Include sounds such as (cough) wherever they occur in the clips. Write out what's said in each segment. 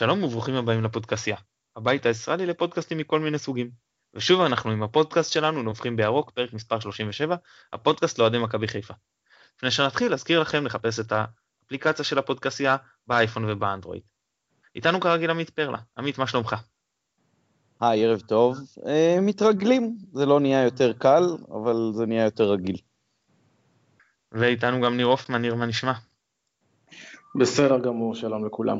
שלום וברוכים הבאים לפודקאסיה, הבית הישראלי לפודקאסטים מכל מיני סוגים. ושוב אנחנו עם הפודקאסט שלנו נובחים בירוק, פרק מספר 37, הפודקאסט לאוהדי מכבי חיפה. לפני שנתחיל, אזכיר לכם לחפש את האפליקציה של הפודקאסיה באייפון ובאנדרואיד. איתנו כרגיל עמית פרלה. עמית, מה שלומך? היי, ערב טוב. אה, מתרגלים, זה לא נהיה יותר קל, אבל זה נהיה יותר רגיל. ואיתנו גם ניר הופמן, ניר, מה נשמע? בסדר גמור, שלום לכולם.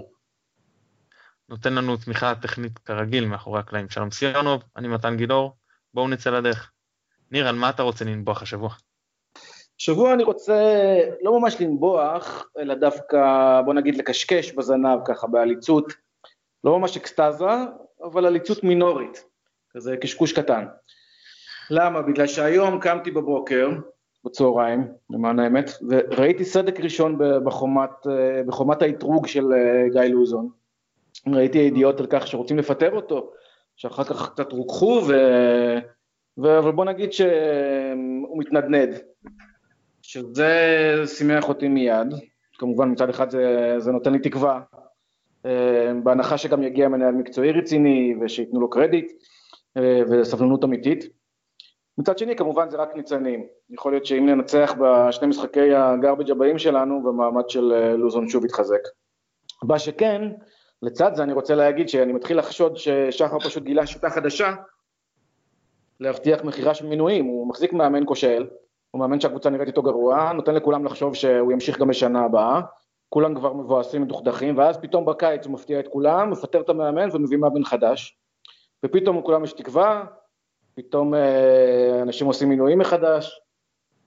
נותן לנו תמיכה טכנית כרגיל מאחורי הקלעים. שלום סיונוב, אני מתן גילאור, בואו נצא לדרך. ניר, על מה אתה רוצה לנבוח השבוע? שבוע אני רוצה לא ממש לנבוח, אלא דווקא, בוא נגיד, לקשקש בזנב ככה, בעליצות, לא ממש אקסטזה, אבל עליצות מינורית, כזה קשקוש קטן. למה? בגלל שהיום קמתי בבוקר, בצהריים, למען האמת, וראיתי סדק ראשון בחומת, בחומת האתרוג של אה, גיא לוזון. ראיתי ידיעות על כך שרוצים לפטר אותו, שאחר כך קצת רוככו, ו... ו... אבל בוא נגיד שהוא מתנדנד, שזה שימח אותי מיד, כמובן מצד אחד זה, זה נותן לי תקווה, אה, בהנחה שגם יגיע מנהל מקצועי רציני ושייתנו לו קרדיט אה, וסבלנות אמיתית. מצד שני כמובן זה רק ניצנים, יכול להיות שאם ננצח בשני משחקי הגרבג' הבאים שלנו במעמד של לוזון שוב יתחזק. מה שכן, לצד זה אני רוצה להגיד שאני מתחיל לחשוד ששחר פשוט גילה שיטה חדשה להבטיח מכירה של מינויים, הוא מחזיק מאמן כושל, הוא מאמן שהקבוצה נראית איתו גרוע, נותן לכולם לחשוב שהוא ימשיך גם בשנה הבאה, כולם כבר מבואסים מדוכדכים, ואז פתאום בקיץ הוא מפתיע את כולם, מפטר את המאמן ומביא מאמן חדש, ופתאום לכולם יש תקווה, פתאום אה, אנשים עושים מינויים מחדש,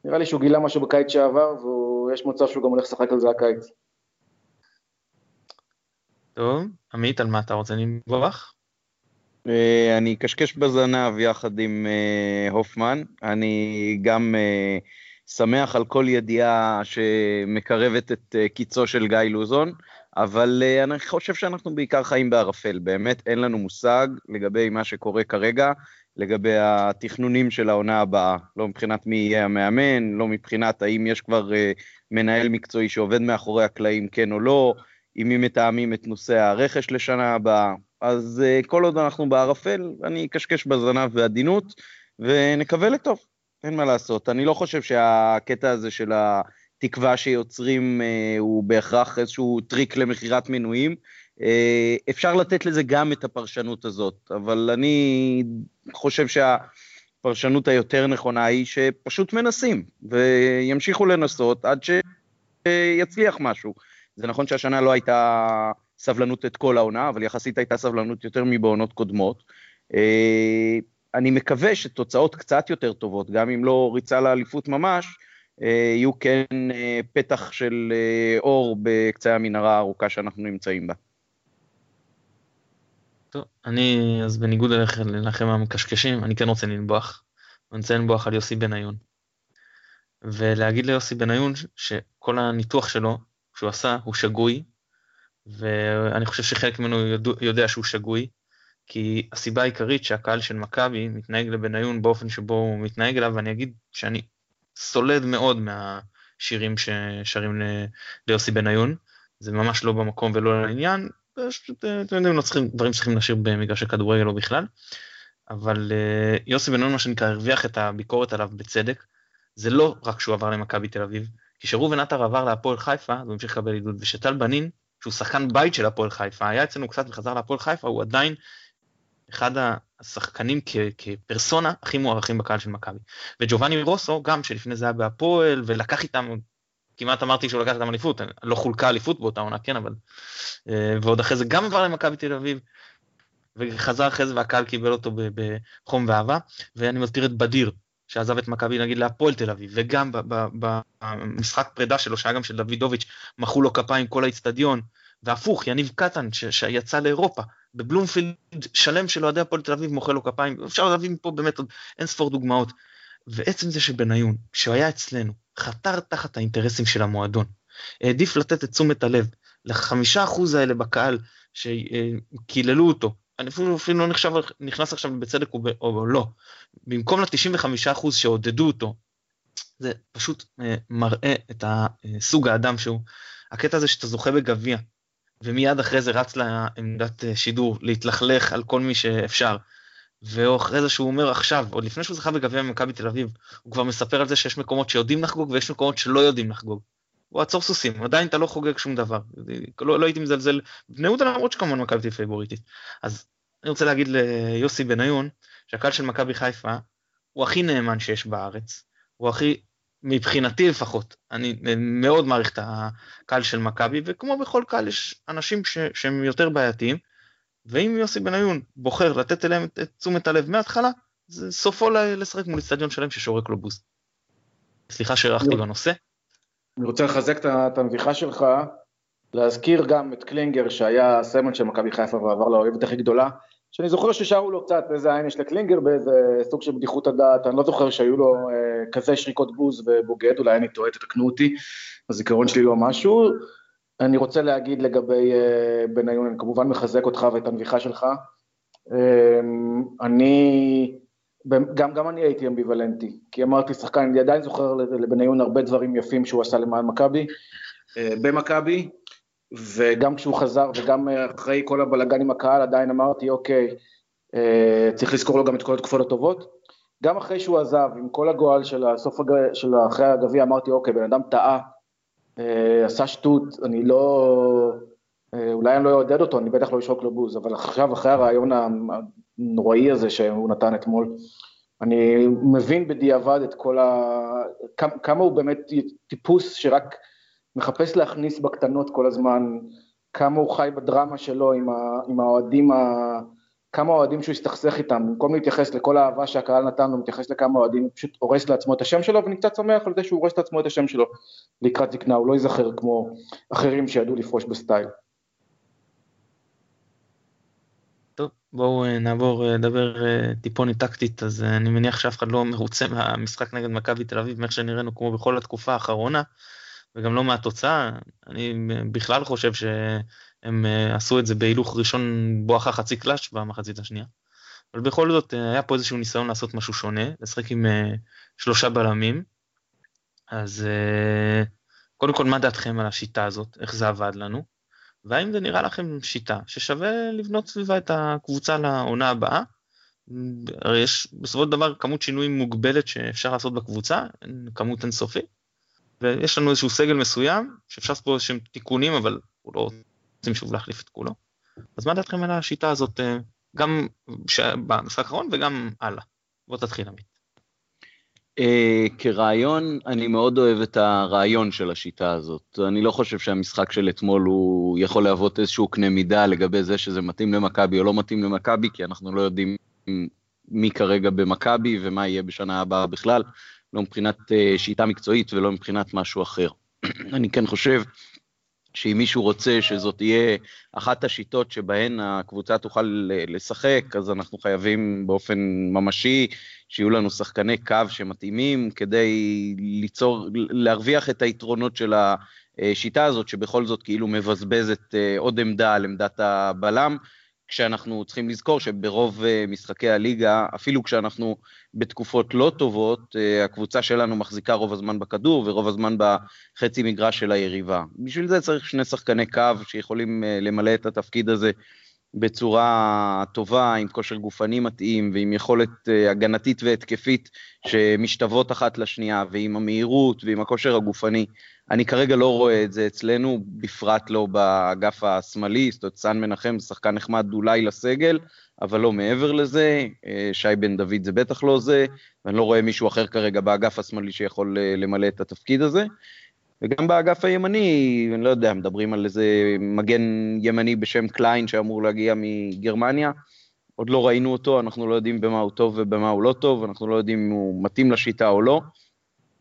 נראה לי שהוא גילה משהו בקיץ שעבר, ויש מצב שהוא גם הולך לשחק על זה הקיץ. טוב, עמית, על מה אתה רוצה לנבוח? אה, אני אקשקש בזנב יחד עם אה, הופמן, אני גם אה, שמח על כל ידיעה שמקרבת את קיצו של גיא לוזון, אבל אני חושב שאנחנו בעיקר חיים בערפל, באמת. אין לנו מושג לגבי מה שקורה כרגע, לגבי התכנונים של העונה הבאה, לא מבחינת מי יהיה המאמן, לא מבחינת האם יש כבר מנהל מקצועי שעובד מאחורי הקלעים כן או לא, עם מי מתאמים את נושא הרכש לשנה הבאה. אז אה, כל עוד אנחנו בערפל, אני אקשקש בזנב בעדינות, ונקווה לטוב, אין מה לעשות. אני לא חושב שהקטע הזה של התקווה שיוצרים אה, הוא בהכרח איזשהו טריק למכירת מנויים. Uh, אפשר לתת לזה גם את הפרשנות הזאת, אבל אני חושב שהפרשנות היותר נכונה היא שפשוט מנסים, וימשיכו לנסות עד שיצליח משהו. זה נכון שהשנה לא הייתה סבלנות את כל העונה, אבל יחסית הייתה סבלנות יותר מבעונות קודמות. אה, אני מקווה שתוצאות קצת יותר טובות, גם אם לא ריצה לאליפות ממש, אה, יהיו כן אה, פתח של אור בקצה המנהרה הארוכה שאנחנו נמצאים בה. טוב, אני, אז בניגוד אליכם המקשקשים, אני כן רוצה לנבוח. אני רוצה לנבוח על יוסי בניון. ולהגיד ליוסי בניון שכל הניתוח שלו שהוא עשה הוא שגוי, ואני חושב שחלק ממנו יודע שהוא שגוי, כי הסיבה העיקרית שהקהל של מכבי מתנהג לבניון באופן שבו הוא מתנהג אליו, ואני אגיד שאני סולד מאוד מהשירים ששרים ליוסי בניון, זה ממש לא במקום ולא לעניין, פשוט, אתם יודעים, לא צריכים, דברים צריכים להשאיר במגרש הכדורגל או בכלל, אבל uh, יוסי בניון, מה שנקרא, הרוויח את הביקורת עליו בצדק, זה לא רק שהוא עבר למכבי תל אביב, כשראובן עטר עבר להפועל חיפה, הוא המשיך לקבל עידוד, ושטל בנין, שהוא שחקן בית של הפועל חיפה, היה אצלנו קצת וחזר להפועל חיפה, הוא עדיין אחד השחקנים כ- כפרסונה הכי מוערכים בקהל של מכבי. וג'ובאני רוסו, גם שלפני זה היה בהפועל, ולקח איתם, כמעט אמרתי שהוא לקח איתם אליפות, לא חולקה אליפות באותה עונה, כן, אבל... אה, ועוד אחרי זה גם עבר למכבי תל אביב, וחזר אחרי זה והקהל קיבל אותו בחום ואהבה, ואני מזכיר את בדיר, שעזב את מכבי נגיד להפועל תל אביב, וגם במשחק פרידה שלו, שהיה גם של דוידוביץ', מחאו לו כפיים כל האיצטדיון, והפוך, יניב קטן, שיצא לאירופה, בבלומפילד שלם של אוהדי הפועל תל אביב מוחא לו כפיים, אפשר להביא מפה באמת עוד אין ספור דוגמאות. ועצם זה שבניון, כשהוא היה אצלנו, חתר תחת האינטרסים של המועדון, העדיף לתת את תשומת הלב לחמישה אחוז האלה בקהל שקיללו אותו, אני אפילו, אפילו לא נחשב, נכנס עכשיו בצדק או, או לא, במקום ל-95% שעודדו אותו, זה פשוט אה, מראה את סוג האדם שהוא, הקטע הזה שאתה זוכה בגביע, ומיד אחרי זה רץ לעמדת שידור להתלכלך על כל מי שאפשר. ואחרי זה שהוא אומר עכשיו, עוד לפני שהוא זכה בגביע ממכבי תל אביב, הוא כבר מספר על זה שיש מקומות שיודעים לחגוג ויש מקומות שלא יודעים לחגוג. הוא עצור סוסים, עדיין אתה לא חוגג שום דבר. לא, לא הייתי מזלזל בני יהודה למרות שכמובן מכבי תל פייבוריטית. אז אני רוצה להגיד ליוסי בניון, שהקהל של מכבי חיפה הוא הכי נאמן שיש בארץ, הוא הכי, מבחינתי לפחות, אני מאוד מעריך את הקהל של מכבי, וכמו בכל קהל יש אנשים ש, שהם יותר בעייתיים, ואם יוסי בניון בוחר לתת אליהם את תשומת הלב מההתחלה, זה סופו לשחק מול אצטדיון שלם ששורק לו בוז. סליחה שהארכתי בנושא. אני רוצה לחזק את הנביכה שלך, להזכיר גם את קלינגר שהיה סמל של מכבי חיפה ועבר לאוהבת הכי גדולה, שאני זוכר ששרו לו קצת באיזה עין יש לקלינגר, באיזה סוג של בדיחות הדעת, אני לא זוכר שהיו לו אה, כזה שריקות בוז ובוגד, אולי אני טועה, תתקנו אותי, הזיכרון שלי לא משהו. אני רוצה להגיד לגבי אה, בניון, אני כמובן מחזק אותך ואת הנביכה שלך. אה, אני, גם, גם אני הייתי אמביוולנטי, כי אמרתי שחקן, אני עדיין זוכר לבניון הרבה דברים יפים שהוא עשה למען מכבי, אה, במכבי, וגם כשהוא חזר וגם אחרי כל הבלאגן עם הקהל עדיין אמרתי אוקיי, אה, צריך לזכור לו גם את כל התקופות הטובות. גם אחרי שהוא עזב עם כל הגועל של הסוף הג... של אחרי הגביע אמרתי אוקיי בן אדם טעה, אה, עשה שטות, אני לא, אה, אולי אני לא אעודד אותו, אני בטח לא אשרוק לו בוז, אבל עכשיו אחרי הרעיון הנוראי הזה שהוא נתן אתמול, אני מבין בדיעבד את כל ה... כמה הוא באמת טיפוס שרק מחפש להכניס בקטנות כל הזמן, כמה הוא חי בדרמה שלו עם, ה, עם האוהדים, ה, כמה אוהדים שהוא הסתכסך איתם, במקום להתייחס לכל האהבה שהקהל נתן לו, מתייחס לכמה אוהדים, פשוט הורס לעצמו את השם שלו, ואני קצת שמח על זה שהוא הורס לעצמו את השם שלו לקראת זקנה, הוא לא ייזכר כמו אחרים שידעו לפרוש בסטייל. טוב, בואו אה, נעבור אה, לדבר אה, טיפונת טקטית, אז אני מניח שאף אחד לא מרוצה מהמשחק נגד מכבי תל אביב, מאיך שנראינו כמו בכל התקופה האחרונה. וגם לא מהתוצאה, אני בכלל חושב שהם עשו את זה בהילוך ראשון בואכה חצי קלאץ' במחצית השנייה. אבל בכל זאת היה פה איזשהו ניסיון לעשות משהו שונה, לשחק עם שלושה בלמים. אז קודם כל מה דעתכם על השיטה הזאת, איך זה עבד לנו, והאם זה נראה לכם שיטה ששווה לבנות סביבה את הקבוצה לעונה הבאה? הרי יש בסופו של דבר כמות שינויים מוגבלת שאפשר לעשות בקבוצה, כמות אינסופית. ויש לנו איזשהו סגל מסוים, שאפשר לעשות פה איזשהם תיקונים, אבל אנחנו לא רוצים שוב להחליף את כולו. אז מה דעתכם על השיטה הזאת, אה, גם במשחק האחרון וגם הלאה? בוא תתחיל עמית. Uh, כרעיון, אני מאוד אוהב את הרעיון של השיטה הזאת. אני לא חושב שהמשחק של אתמול הוא יכול להוות איזשהו קנה מידה לגבי זה שזה מתאים למכבי או לא מתאים למכבי, כי אנחנו לא יודעים מי כרגע במכבי ומה יהיה בשנה הבאה בכלל. לא מבחינת אה, שיטה מקצועית ולא מבחינת משהו אחר. (clears throat) אני כן חושב שאם מישהו רוצה שזאת תהיה אחת השיטות שבהן הקבוצה תוכל לשחק, אז אנחנו חייבים באופן ממשי שיהיו לנו שחקני קו שמתאימים כדי ליצור, להרוויח את היתרונות של השיטה הזאת, שבכל זאת כאילו מבזבזת אה, עוד עמדה על עמדת הבלם, כשאנחנו צריכים לזכור שברוב אה, משחקי הליגה, אפילו כשאנחנו בתקופות לא טובות, אה, הקבוצה שלנו מחזיקה רוב הזמן בכדור ורוב הזמן בחצי מגרש של היריבה. בשביל זה צריך שני שחקני קו שיכולים אה, למלא את התפקיד הזה בצורה טובה, עם כושר גופני מתאים ועם יכולת הגנתית והתקפית שמשתוות אחת לשנייה, ועם המהירות ועם הכושר הגופני. אני כרגע לא רואה את זה אצלנו, בפרט לא באגף השמאלי, זאת אומרת, סאן מנחם שחקן נחמד אולי לסגל, אבל לא מעבר לזה, אה, שי בן דוד זה בטח לא זה, ואני לא רואה מישהו אחר כרגע באגף השמאלי שיכול אה, למלא את התפקיד הזה. וגם באגף הימני, אני לא יודע, מדברים על איזה מגן ימני בשם קליין שאמור להגיע מגרמניה. עוד לא ראינו אותו, אנחנו לא יודעים במה הוא טוב ובמה הוא לא טוב, אנחנו לא יודעים אם הוא מתאים לשיטה או לא.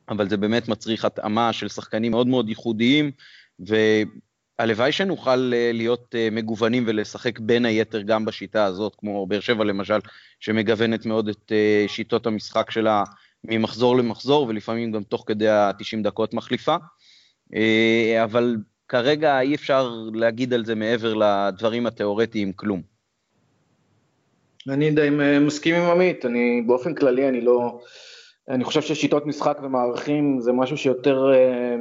אבל זה באמת מצריך התאמה של שחקנים מאוד מאוד ייחודיים, והלוואי שנוכל אה, להיות אה, מגוונים ולשחק בין היתר גם בשיטה הזאת, כמו באר שבע למשל, שמגוונת מאוד את אה, שיטות המשחק שלה ממחזור למחזור, ולפעמים גם תוך כדי ה-90 דקות מחליפה. אבל כרגע אי אפשר להגיד על זה מעבר לדברים התיאורטיים כלום. אני די מסכים עם עמית, אני באופן כללי אני לא, אני חושב ששיטות משחק ומערכים זה משהו שיותר, אה,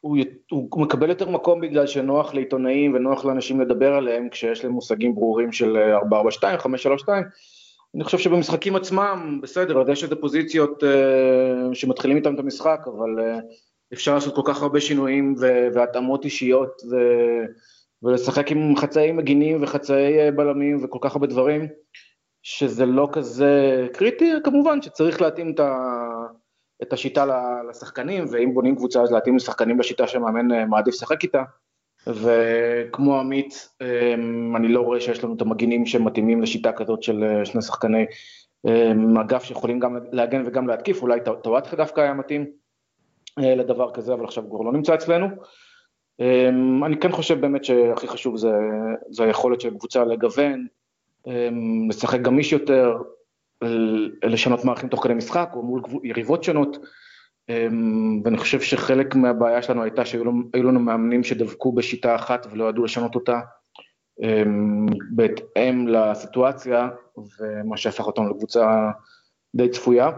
הוא, הוא מקבל יותר מקום בגלל שנוח לעיתונאים ונוח לאנשים לדבר עליהם כשיש להם מושגים ברורים של 442, 532. אני חושב שבמשחקים עצמם, בסדר, אז יש איזה פוזיציות uh, שמתחילים איתם את המשחק, אבל אפשר לעשות כל כך הרבה שינויים והתאמות אישיות ו... ולשחק עם חצאי מגינים וחצאי בלמים וכל כך הרבה דברים, שזה לא כזה קריטי, כמובן שצריך להתאים את, ה... את השיטה לשחקנים, ואם בונים קבוצה אז להתאים לשחקנים בשיטה שמאמן אה, מעדיף לשחק איתה, וכמו עמית, אמ, אני לא רואה שיש לנו את המגינים שמתאימים לשיטה כזאת של אה, שני שחקני אמ, אגף שיכולים גם להגן וגם להתקיף, אולי טוואטחה דווקא היה מתאים אה, לדבר כזה, אבל עכשיו כבר לא נמצא אצלנו. אמ, אני כן חושב באמת שהכי חשוב זה, זה היכולת של קבוצה לגוון, לשחק גמיש יותר, לשנות מערכים תוך כדי משחק או מול יריבות שונות. אמ, ואני חושב שחלק מהבעיה שלנו הייתה שהיו לנו מאמנים שדבקו בשיטה אחת ולא ידעו לשנות אותה אמ, בהתאם לסיטואציה, ומה שהפך אותנו לקבוצה די צפויה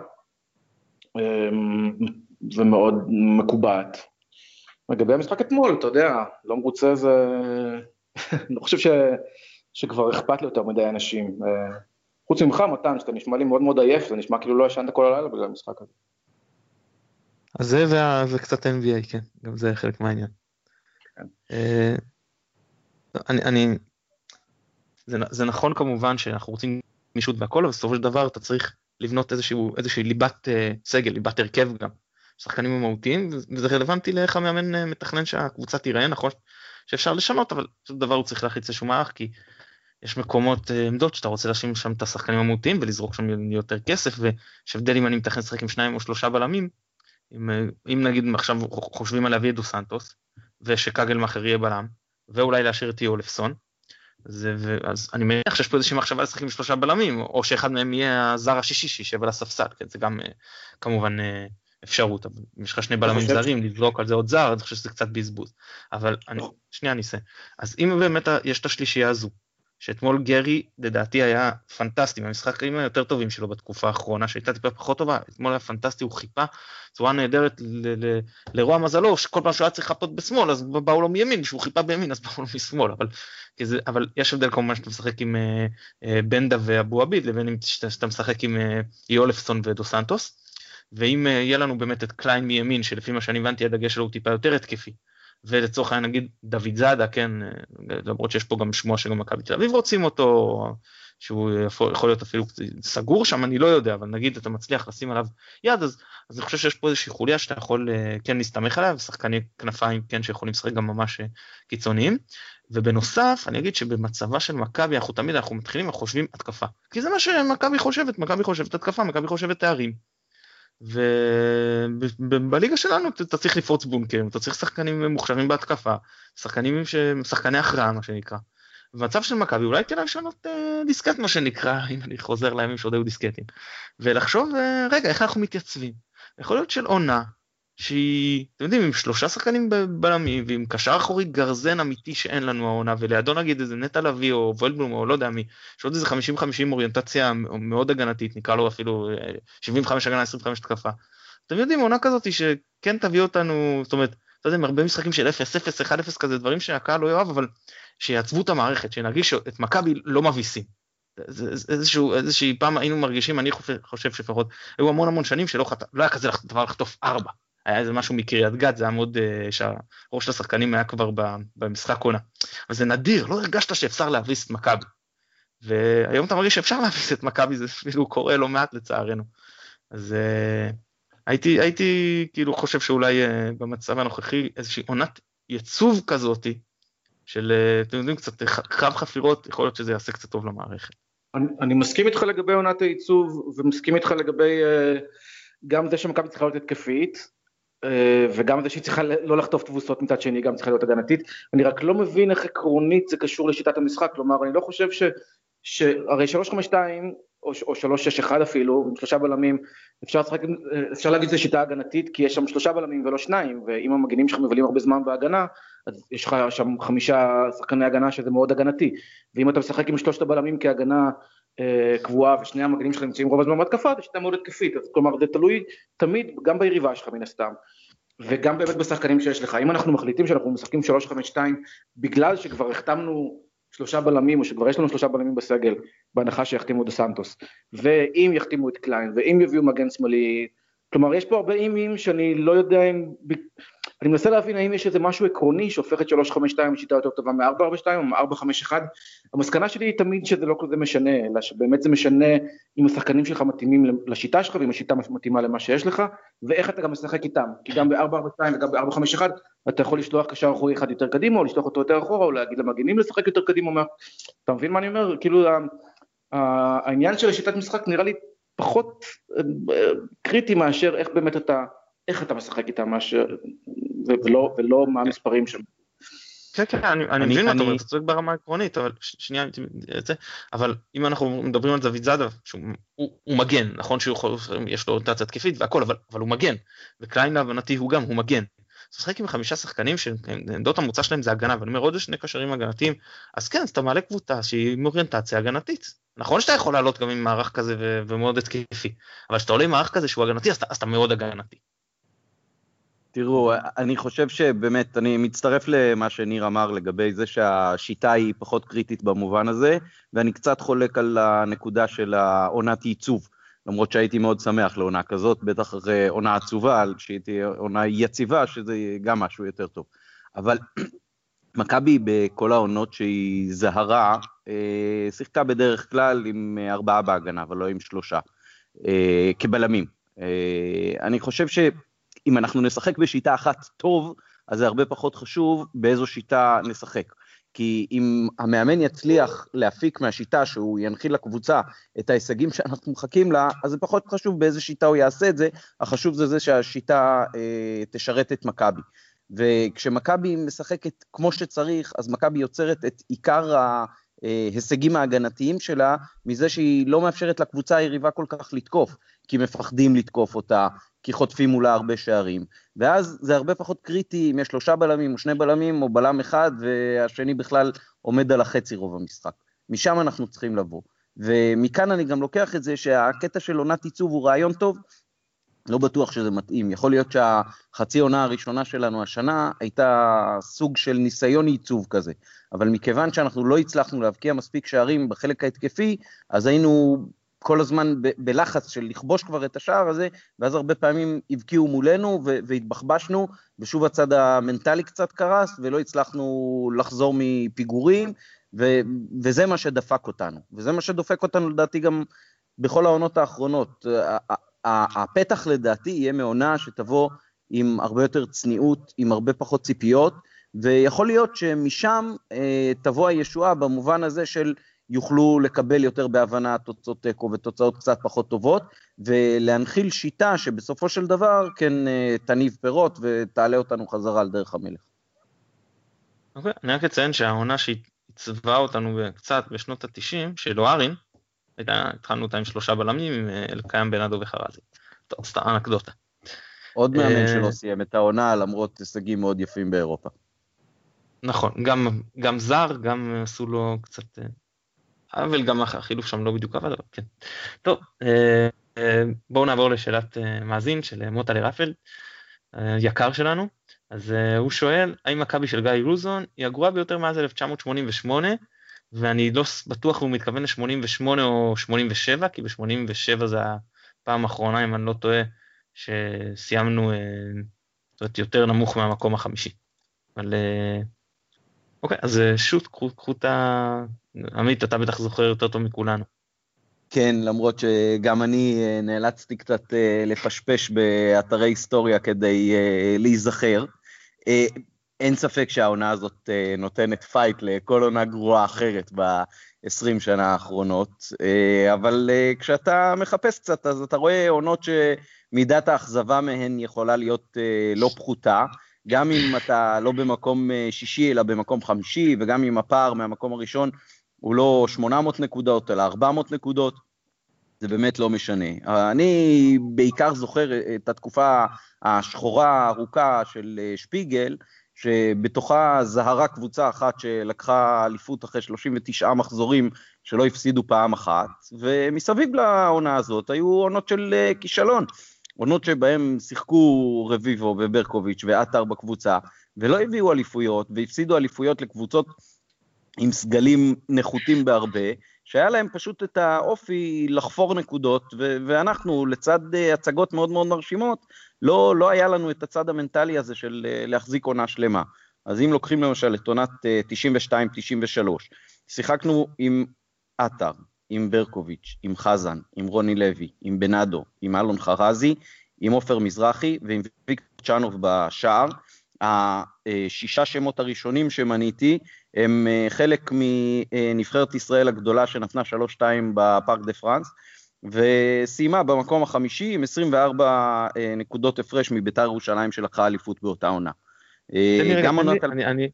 אמ, ומאוד מקובעת. לגבי המשחק אתמול, אתה יודע, לא מרוצה זה... (laughs) אני לא חושב ש... שכבר אכפת ליותר מדי אנשים. חוץ ממך, מתן, שאתה נשמע לי מאוד מאוד עייף, זה נשמע כאילו לא ישנת כל הלילה בגלל המשחק הזה. אז זה וה... וקצת NBA, כן, גם זה חלק מהעניין. כן. אה, אני, אני, זה, זה נכון כמובן שאנחנו רוצים גמישות והכל, אבל בסופו של דבר אתה צריך לבנות איזשהו, איזושהי ליבת uh, סגל, ליבת הרכב גם, שחקנים המהותיים, וזה רלוונטי לאיך המאמן uh, מתכנן שהקבוצה תיראה, נכון שאפשר לשנות, אבל בסופו של דבר הוא צריך להחיץ איזשהו מערך, כי יש מקומות, אה, עמדות שאתה רוצה לשים שם את השחקנים המהותיים ולזרוק שם יותר כסף, ויש הבדל אם אני מתכנן לשחק עם שניים או שלושה בלמים, אם, אה, אם נגיד עכשיו חושבים על להביא את דו סנטוס, ושקגלמאכר יהיה בלם, ואולי להשאיר את יולפסון, זה, אז אני מניח שיש פה איזושהי מחשבה לשחק עם שלושה בלמים, או שאחד מהם יהיה הזר השישי שישב על הספסל, כן, זה גם אה, כמובן אפשרות, אבל אם יש לך שני בלמים זרים, לזרוק על זה עוד זר, אני חושב שזה קצת בזבוז. אבל אני, לא. שנייה אני אעשה. אז אם באמת יש את השלישייה הזו, שאתמול גרי לדעתי היה פנטסטי, מהמשחקים היותר טובים שלו בתקופה האחרונה, שהייתה טיפה פחות טובה, אתמול היה פנטסטי, הוא חיפה. צורה נהדרת לרוע מזלו, שכל פעם שהוא היה צריך לחפות בשמאל, אז באו לו מימין, כשהוא חיפה בימין, אז באו לו משמאל, אבל, זה, אבל יש הבדל כמובן שאתה משחק עם אה, אה, בנדה ואבו עביד, לבין שאתה משחק עם אה, יולפסון ודו סנטוס, ואם אה, יהיה לנו באמת את קליין מימין, שלפי מה שאני הבנתי הדגש שלו הוא טיפה יותר התקפי, ולצורך העניין נגיד דוד זאדה, כן, למרות שיש פה גם שמועה שגם מכבי תל אביב רוצים אותו, שהוא יכול, להיות אפילו סגור שם, אני לא יודע, אבל נגיד אתה מצליח לשים עליו יד, אז, אז אני חושב שיש פה איזושהי חוליה שאתה יכול אה, כן להסתמך עליה, ושחקני כנפיים כן שיכולים לשחק גם ממש אה, קיצוניים. ובנוסף, אני אגיד שבמצבה של מכבי, אנחנו תמיד, אנחנו מתחילים, אנחנו חושבים התקפה. כי זה מה שמכבי חושבת, מכבי חושבת התקפה, מכבי חושבת תארים. ובליגה שלנו אתה צריך לפרוץ בונקרים, אתה צריך שחקנים מוכשרים בהתקפה, שחקנים שהם שחקני הכרעה מה שנקרא. במצב של מכבי אולי כדאי לשנות אה, דיסקט מה שנקרא, (laughs) אם אני חוזר לימים שעוד היו דיסקטים, ולחשוב אה, רגע איך אנחנו מתייצבים. יכול להיות של עונה שהיא, אתם יודעים, עם שלושה שחקנים בלמים ועם קשר אחורי גרזן אמיתי שאין לנו העונה, ולידו נגיד איזה נטע לביא או וולדבלום או לא יודע מי, יש עוד איזה 50-50 אוריינטציה מאוד הגנתית, נקרא לו אפילו 75 אה, הגנה 25 התקפה. אתם יודעים, עונה כזאת שכן תביא אותנו, זאת אומרת, אתה יודע, הרבה משחקים של 0-0, 1-0 כזה, דברים שהקהל לא יאהב, אבל שיעצבו את המערכת, שנרגיש את מכבי לא מביסים. איזשהו, איזושהי פעם היינו מרגישים, אני חושב שפחות, היו המון המון שנים שלא חט... לא היה כזה דבר לחטוף ארבע. היה איזה משהו מקריית גת, זה היה מאוד, uh, שהראש של השחקנים היה כבר במשחק עונה. אבל זה נדיר, לא הרגשת שאפשר להביס את מכבי. והיום אתה מרגיש שאפשר להביס את מכבי, זה אפילו קורה לא מעט לצערנו. אז uh, הייתי, הייתי כאילו חושב שאולי uh, במצב הנוכחי איזושהי עונת ייצוב כזאתי, של, אתם יודעים, קצת קרב חפירות, יכול להיות שזה יעשה קצת טוב למערכת. אני, אני מסכים איתך לגבי עונת הייצוב, ומסכים איתך לגבי uh, גם זה שמכבי צריכה להיות התקפית, וגם זה שהיא צריכה לא לחטוף תבוסות מצד שני, גם צריכה להיות הגנתית. אני רק לא מבין איך עקרונית זה קשור לשיטת המשחק, כלומר אני לא חושב ש... שהרי 352 או, או 361 אפילו, עם שלושה בלמים, אפשר, לשחק, אפשר להגיד שזה שיטה הגנתית כי יש שם שלושה בלמים ולא שניים, ואם המגנים שלך מבלים הרבה זמן בהגנה, אז יש לך שם חמישה שחקני הגנה שזה מאוד הגנתי, ואם אתה משחק עם שלושת הבלמים כהגנה אה, קבועה ושני המגנים שלך נמצאים רוב הזמן בהתקפה, זה שיטה מאוד התקפית, אז כלומר זה תלוי תמיד גם ביריבה שלך מן הסתם. וגם באמת בשחקנים שיש לך. אם אנחנו מחליטים שאנחנו משחקים 3-5-2 בגלל שכבר החתמנו שלושה בלמים, או שכבר יש לנו שלושה בלמים בסגל, בהנחה שיחתימו את סנטוס, ואם יחתימו את קליין, ואם יביאו מגן שמאלי, כלומר יש פה הרבה אימים שאני לא יודע אם, אני מנסה להבין האם יש איזה משהו עקרוני שהופך את 352 לשיטה יותר טובה מ-442 או מ-451, המסקנה שלי היא תמיד שזה לא כזה משנה, אלא שבאמת זה משנה אם השחקנים שלך מתאימים לשיטה שלך ואם השיטה מתאימה למה שיש לך, ואיך אתה גם משחק איתם, כי גם ב-442 וגם ב-451 אתה יכול לשלוח קשר אחורי אחד יותר קדימה, או לשלוח אותו יותר אחורה, או להגיד למגנים לשחק יותר קדימה, אתה מבין מה אני אומר? כאילו העניין של השיטת משחק נראה לי פחות אה, קריטי מאשר איך באמת אתה, איך אתה משחק איתם מאשר, ולא, ולא מה המספרים שם. כן כן אני, אני מבין מה אתה אומר, אתה צודק ברמה העקרונית אבל שנייה אבל אם אנחנו מדברים על דוד זאדה שהוא הוא מגן נכון שיש לו אוריינטציה התקפית והכל אבל, אבל הוא מגן וקליין להבנתי הוא גם הוא מגן. לשחק עם חמישה שחקנים שעמדות המוצא שלהם זה הגנה ואני אומר עוד שני קשרים הגנתיים אז כן אז אתה מעלה קבוצה שהיא עם אוריינטציה הגנתית נכון שאתה יכול לעלות גם עם מערך כזה ו- ומאוד התקפי, אבל כשאתה עולה עם מערך כזה שהוא הגנתי, אז, אז אתה מאוד הגנתי. תראו, אני חושב שבאמת, אני מצטרף למה שניר אמר לגבי זה שהשיטה היא פחות קריטית במובן הזה, ואני קצת חולק על הנקודה של העונת ייצוב, למרות שהייתי מאוד שמח לעונה כזאת, בטח אחרי עונה עצובה, שהייתי עונה יציבה, שזה גם משהו יותר טוב. אבל (clears throat) מכבי בכל העונות שהיא זהרה, אה, שיחקה בדרך כלל עם ארבעה בהגנה, אבל לא עם שלושה, אה, כבלמים. אה, אני חושב שאם אנחנו נשחק בשיטה אחת טוב, אז זה הרבה פחות חשוב באיזו שיטה נשחק. כי אם המאמן יצליח להפיק מהשיטה שהוא ינחיל לקבוצה את ההישגים שאנחנו מחכים לה, אז זה פחות חשוב באיזה שיטה הוא יעשה את זה, החשוב זה זה שהשיטה אה, תשרת את מכבי. וכשמכבי משחקת כמו שצריך, אז מכבי יוצרת את עיקר ההישגים ההגנתיים שלה מזה שהיא לא מאפשרת לקבוצה היריבה כל כך לתקוף, כי מפחדים לתקוף אותה, כי חוטפים מולה הרבה שערים, ואז זה הרבה פחות קריטי אם יש שלושה בלמים או שני בלמים או בלם אחד והשני בכלל עומד על החצי רוב המשחק. משם אנחנו צריכים לבוא. ומכאן אני גם לוקח את זה שהקטע של עונת עיצוב הוא רעיון טוב, לא בטוח שזה מתאים. יכול להיות שהחצי עונה הראשונה שלנו השנה הייתה סוג של ניסיון ייצוב כזה, אבל מכיוון שאנחנו לא הצלחנו להבקיע מספיק שערים בחלק ההתקפי, אז היינו כל הזמן ב- בלחץ של לכבוש כבר את השער הזה, ואז הרבה פעמים הבקיעו מולנו והתבחבשנו, ושוב הצד המנטלי קצת קרס, ולא הצלחנו לחזור מפיגורים, ו- וזה מה שדפק אותנו, וזה מה שדופק אותנו לדעתי גם בכל העונות האחרונות. הפתח לדעתי יהיה מעונה שתבוא עם הרבה יותר צניעות, עם הרבה פחות ציפיות, ויכול להיות שמשם אה, תבוא הישועה במובן הזה של יוכלו לקבל יותר בהבנה תוצאות תיקו ותוצאות קצת פחות טובות, ולהנחיל שיטה שבסופו של דבר כן אה, תניב פירות ותעלה אותנו חזרה על דרך המלך. אוקיי, okay, אני רק אציין שהעונה שעיצבה אותנו קצת בשנות ה-90, של אוהרין, הייתה, התחלנו אותה עם שלושה בלמים, עם אה, אלקיים בנאדו וחרזי. טוב, סתם אנקדוטה. עוד מאמן אה, שלא סיים את העונה למרות הישגים מאוד יפים באירופה. נכון, גם, גם זר, גם עשו לו קצת... אה, אבל גם החילוף שם לא בדיוק עבד, אבל כן. טוב, בואו נעבור לשאלת מאזין של מוטה לרפל, יקר שלנו. אז הוא שואל, האם מכבי של גיא לוזון היא הגרועה ביותר מאז 1988, ואני לא בטוח הוא מתכוון ל-88 או 87, כי ב-87 זה הפעם האחרונה, אם אני לא טועה, שסיימנו, אה, זאת אומרת, יותר נמוך מהמקום החמישי. אבל אה, אוקיי, אז אה, שוט, קחו את ה... עמית, אתה בטח זוכר יותר טוב מכולנו. כן, למרות שגם אני נאלצתי קצת לפשפש באתרי היסטוריה כדי להיזכר. אין ספק שהעונה הזאת אה, נותנת פייט לכל עונה גרועה אחרת ב-20 שנה האחרונות, אה, אבל אה, כשאתה מחפש קצת, אז אתה רואה עונות שמידת האכזבה מהן יכולה להיות לא פחותה, גם אם אתה לא במקום שישי אלא במקום חמישי, וגם אם הפער מהמקום הראשון הוא לא 800 נקודות אלא 400 נקודות, זה באמת לא משנה. אני בעיקר זוכר את התקופה השחורה הארוכה של שפיגל, שבתוכה זהרה קבוצה אחת שלקחה אליפות אחרי 39 מחזורים שלא הפסידו פעם אחת, ומסביב לעונה הזאת היו עונות של אה, כישלון. עונות שבהם שיחקו רביבו וברקוביץ' ועטר בקבוצה, ולא הביאו אליפויות, והפסידו אליפויות לקבוצות עם סגלים נחותים בהרבה, שהיה להם פשוט את האופי לחפור נקודות, ואנחנו, לצד uh, הצגות מאוד מאוד מרשימות, לא, לא היה לנו את הצד המנטלי הזה של uh, להחזיק עונה שלמה. אז אם לוקחים למשל את עונת uh, 92-93, שיחקנו עם עטר, עם ברקוביץ', עם חזן, עם רוני לוי, עם בנאדו, עם אלון חרזי, עם עופר מזרחי ועם ויקטור צ'אנוב בשער. השישה שמות הראשונים שמניתי הם אה, חלק מנבחרת ישראל הגדולה שנתנה 3-2 בפארק דה פרנס, וסיימה במקום החמישי עם 24 אה, נקודות הפרש מביתר ירושלים שלקחה אליפות באותה עונה. אה, גם עונת... אני, אני,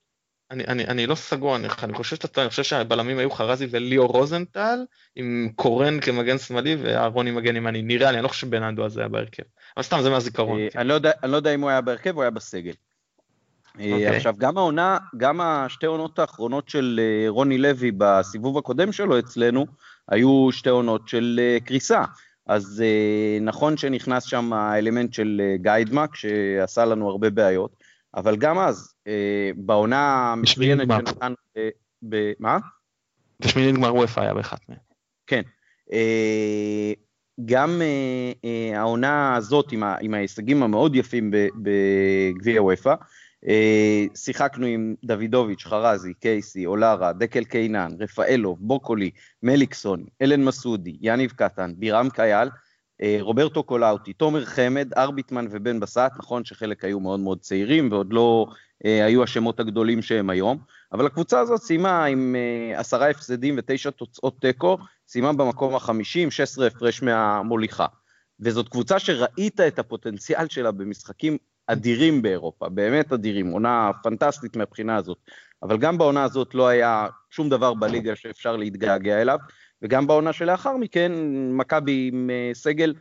אני, אני, אני לא סגור, אני, אני חושב שאתה, אני חושב שהבלמים היו חרזי וליאור רוזנטל, עם קורן כמגן שמאלי ואהרוני מגן ימני, נראה לי, אני לא חושב שבנאדו הזה היה בהרכב. אבל סתם, זה מהזיכרון. אני לא, יודע, אני לא יודע אם הוא היה בהרכב, הוא היה בסגל. Okay. אוקיי. עכשיו, גם העונה, גם השתי עונות האחרונות של אה, רוני לוי בסיבוב הקודם שלו אצלנו, היו שתי עונות של אה, קריסה. אז אה, נכון שנכנס שם האלמנט של גיידמק, שעשה לנו הרבה בעיות, אבל גם אז, בעונה המצוינת שנתן... מה? בשמינית גמר וופא היה באחת מהן. כן. גם העונה הזאת עם ההישגים המאוד יפים בגביע וופא, אה, שיחקנו עם דוידוביץ', חרזי, קייסי, אולרה, דקל קיינן, רפאלוב, בוקולי, מליקסון, אלן מסעודי, יניב קטן, בירם קייל, אה, רוברטו קולאוטי, תומר חמד, ארביטמן ובן בסט, נכון שחלק היו מאוד מאוד צעירים ועוד לא אה, היו השמות הגדולים שהם היום, אבל הקבוצה הזאת סיימה עם אה, עשרה הפסדים ותשע תוצאות תיקו, סיימה במקום החמישי עם 16 הפרש מהמוליכה. וזאת קבוצה שראית את הפוטנציאל שלה במשחקים אדירים באירופה, באמת אדירים, עונה פנטסטית מהבחינה הזאת. אבל גם בעונה הזאת לא היה שום דבר בליגה שאפשר להתגעגע אליו, וגם בעונה שלאחר מכן, מכבי עם אה, סגל